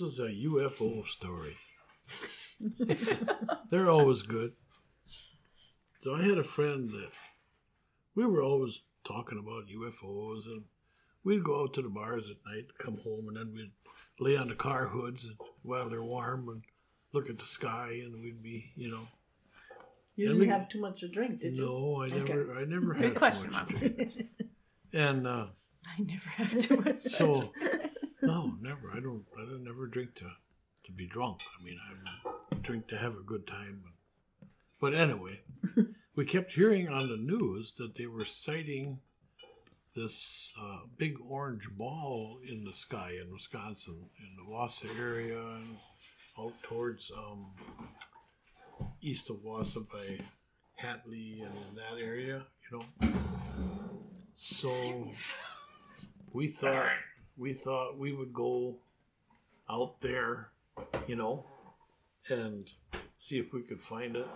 Well, this is a UFO story. They're always good. So I had a friend that we were always talking about UFOs, and we'd go out to the bars at night, come home, and then we'd lay on the car hoods while they're warm and look at the sky, and we'd be, you know. You didn't we- have too much to drink, did you? No, I Okay. never, I never Good had question, much Mom. to drink. And uh, I never have too much. so, no, never. I don't. I don't never drink to to be drunk. I mean, I drink to have a good time. But, but anyway, we kept hearing on the news that they were sighting this uh, big orange ball in the sky in Wisconsin, in the Wausau area, and out towards um, east of Wausau by Hatley and in that area, you know. So we thought we thought we would go out there, you know, and see if we could find it,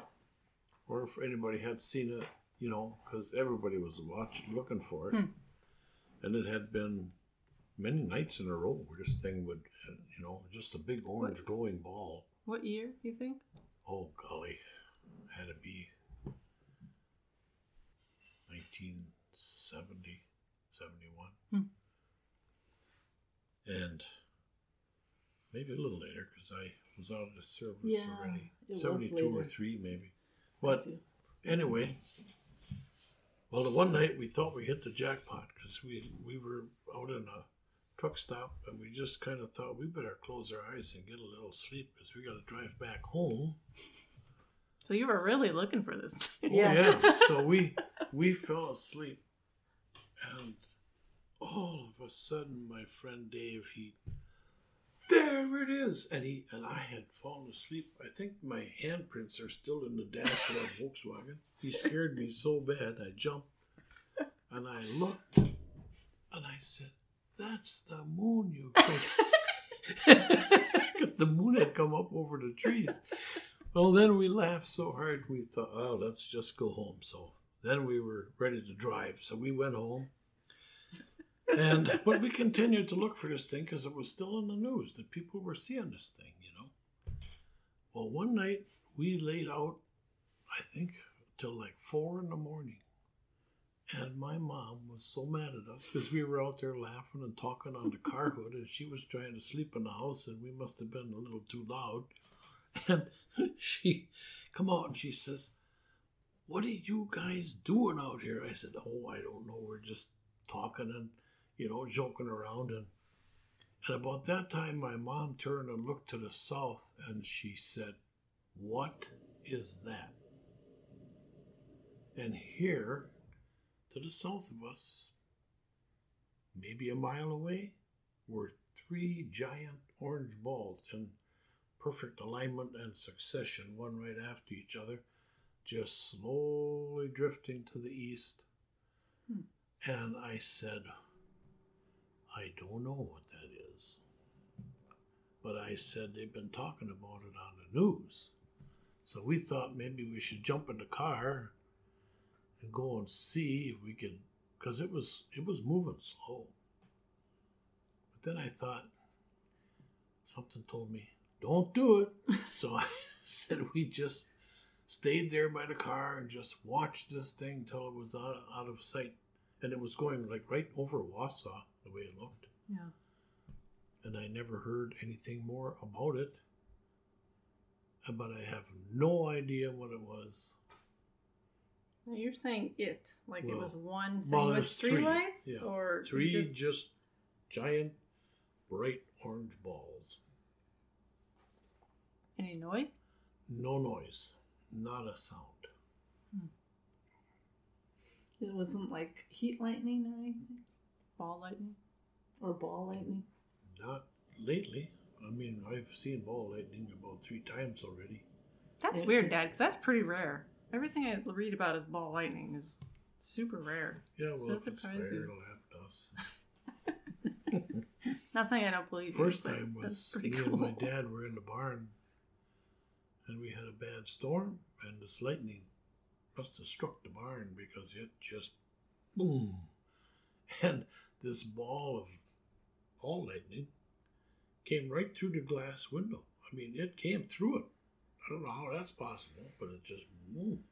or if anybody had seen it, you know, because everybody was watching, looking for it, Hmm. and it had been many nights in a row where this thing would, you know, just a big orange glowing ball. What year you think? Oh golly, had to be 1970, 71. Hmm. And maybe a little later because I was out of the service Yeah, already. 72 or 3 maybe. But anyway, well, the one night we thought we hit the jackpot because we, we were out in a truck stop and we just kind of thought we better close our eyes and get a little sleep because we got to drive back home. So you were really looking for this. Yes. Oh, yeah. So we we fell asleep, and all of a sudden, my friend Dave, he there it is, and he and I had fallen asleep. I think my handprints are still in the dash of that Volkswagen. He scared me so bad, I jumped, and I looked, and I said, "That's the moon, you." Because the moon had come up over the trees. Well, then we laughed so hard we thought, oh, let's just go home. So then we were ready to drive. So we went home. And but we continued to look for this thing because it was still in the news that people were seeing this thing, you know. Well, one night we laid out, I think, till like four in the morning. And my mom was so mad at us because we were out there laughing and talking on the car hood, and she was trying to sleep in the house, and we must have been a little too loud. And she come out and she says, What are you guys doing out here? I said, Oh, I don't know. We're just talking and, you know, joking around. And, and about that time, my mom turned and looked to the south and she said, What is that? And here, to the south of us, maybe a mile away, were three giant orange balls in perfect alignment and succession, one right after each other, just slowly drifting to the east. Hmm. And I said, I don't know what that is. But I said they've been talking about it on the news. So we thought maybe we should jump in the car and go and see if we could because it was it was moving slow. But then I thought something told me, don't do it. so I said we just stayed there by the car and just watched this thing till it was out, out of sight. And it was going like right over Wausau, the way it looked. Yeah. And I never heard anything more about it. Uh, But I have no idea what it was. Now you're saying it like it was one thing well, with three, three, lights, yeah. or Three just just giant, bright orange balls. any noise? No noise, not a sound. It wasn't like heat lightning or anything? Ball lightning? Or ball lightning? Not lately. I mean, I've seen ball lightning about three times already. That's Yeah, weird. Dad, because that's pretty rare. Everything I read about is ball lightning is super rare. Yeah, well, So if it's surprising. rare, it'll happen to us. Not saying I don't believe First but time was me cool. and my dad were in the barn, and we had a bad storm, and this lightning must have struck the barn because it just boom, and this ball of ball lightning came right through the glass window. I mean, it came through it. I don't know how that's possible, but it just moved.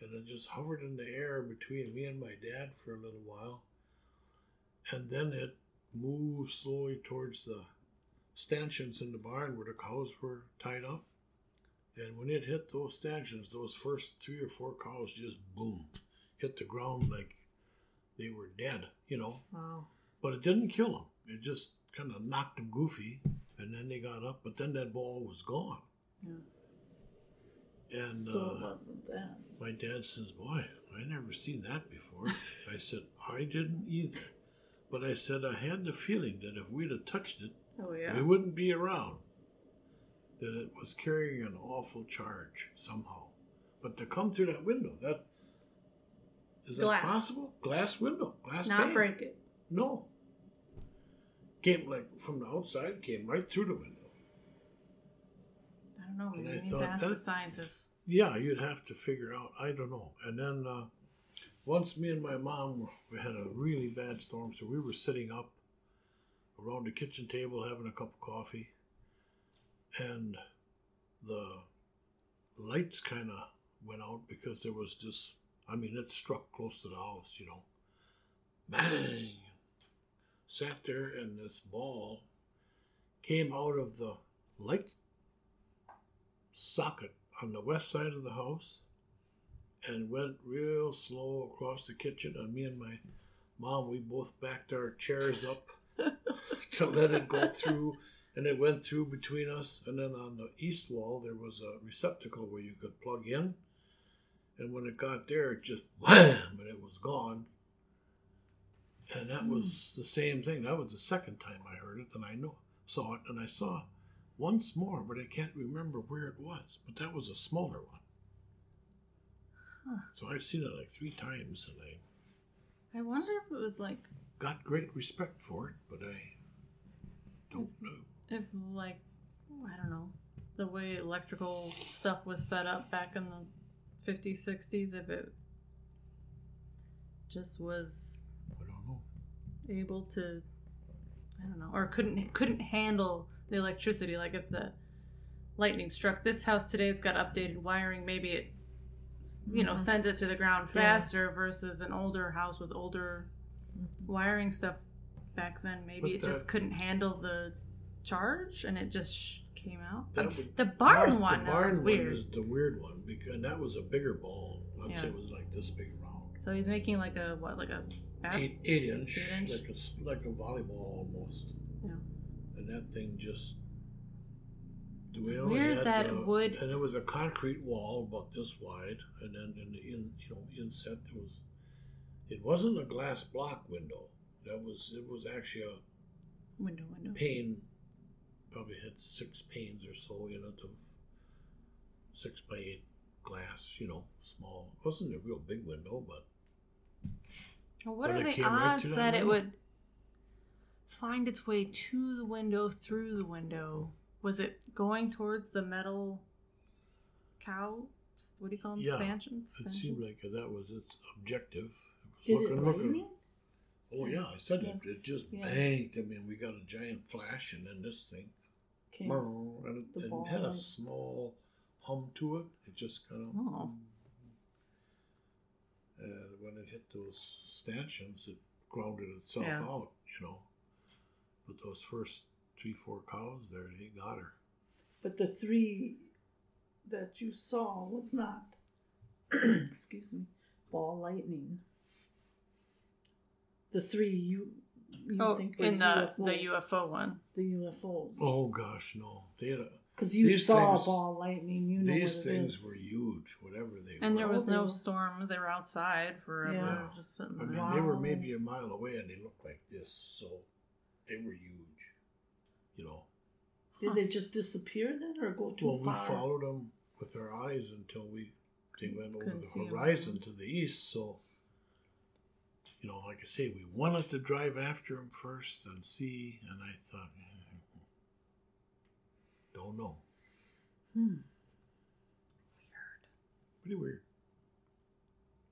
And it just hovered in the air between me and my dad for a little while. And then it moved slowly towards the stanchions in the barn where the cows were tied up. And when it hit those stanchions, those first three or four cows just boom, hit the ground like they were dead, you know. Wow. But it didn't kill them. It just kind of knocked them goofy, and then they got up. But then that ball was gone. Yeah. And so uh, wasn't that. my dad says, "Boy, I never seen that before." I said, "I didn't either." But I said I had the feeling that if we'd have touched it, Oh yeah. we wouldn't be around. That it was carrying an awful charge somehow. But to come through that window, that is Glass. that possible? Glass window, glass Not pane. break it. No. Came like from the outside, came right through the window. I don't know. Maybe we need to ask the scientists. Yeah, you'd have to figure out. I don't know. And then uh, once me and my mom we had a really bad storm, so we were sitting up around the kitchen table having a cup of coffee, and the lights kind of went out because there was this. I mean, it struck close to the house, you know. Bang! Sat there, and this ball came out of the light socket on the west side of the house and went real slow across the kitchen. And me and my mom, we both backed our chairs up to let it go through. And it went through between us. And then on the east wall, there was a receptacle where you could plug in. And when it got there, it just wham, and it was gone. And that hmm. was the same thing. That was the second time I heard it, and I know saw it, and I saw once more, but I can't remember where it was. But that was a smaller one. Huh. So I've seen it like three times, and I I wonder if it was like got great respect for it, but I don't know. if like I don't know the way electrical stuff was set up back in the 50s 60s if it just was I don't know. able to I don't know or couldn't couldn't handle the electricity like if the lightning struck this house today it's got updated wiring maybe it you know Mhm. sends it to the ground Yeah. faster versus an older house with older Mhm. wiring stuff back then maybe But it just couldn't handle the charge and it just sh- came out That the barn the one barn was one weird is the weird one because and that was a bigger ball. I'd say it was like this big around, so he's making like a what like a bas- eight eight inch, Eight inch? like a like a volleyball almost. Yeah. And that thing just. It's we weird that the- it would- and it was a concrete wall about this wide, and then in the in you know inset it was, it wasn't a glass block window. That was it was actually a window window pane probably had six panes or so in it of six by eight glass, you know, small. It wasn't a real big window, but Well, what But are the came right odds that, that it would find its way to the window through the window? Was it going towards the metal cow? What do you call them? Yeah, Stanchions? it seemed like that was its objective. Did looking, it looking- Oh yeah, I said it. It just Yeah. banged. I mean, we got a giant flash, and then this thing, Okay. and it, and had a small hum to it. It just kind of. Oh. Mm-hmm. And when it hit those stanchions, it grounded itself Yeah. out, you know. But those first three, four cows there, they got her. But the three that you saw was not, excuse me, ball lightning. The three you, you Oh, think in the the UFO one. The UFOs. Oh gosh, no! They had Because you These saw things- ball lightning, you know these what things is. were huge, whatever they And were. And there was Oh, they no were- storms. They were outside forever, Yeah. just sitting I there. mean, they were maybe a mile away, and they looked like this, so they were huge. You know. Did they just disappear then, or go too well, far? we followed them with our eyes until we they went over Couldn't the horizon to the east. So, you know, like I say, we wanted to drive after him first and see, and I thought, eh, don't know, Hmm. Weird. Pretty weird.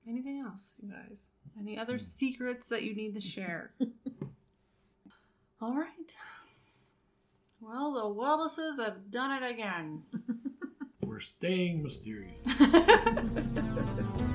Anything else, you guys? Any other Hmm. secrets that you need to share? All right. Well, the Wobbleses have done it again. We're staying mysterious.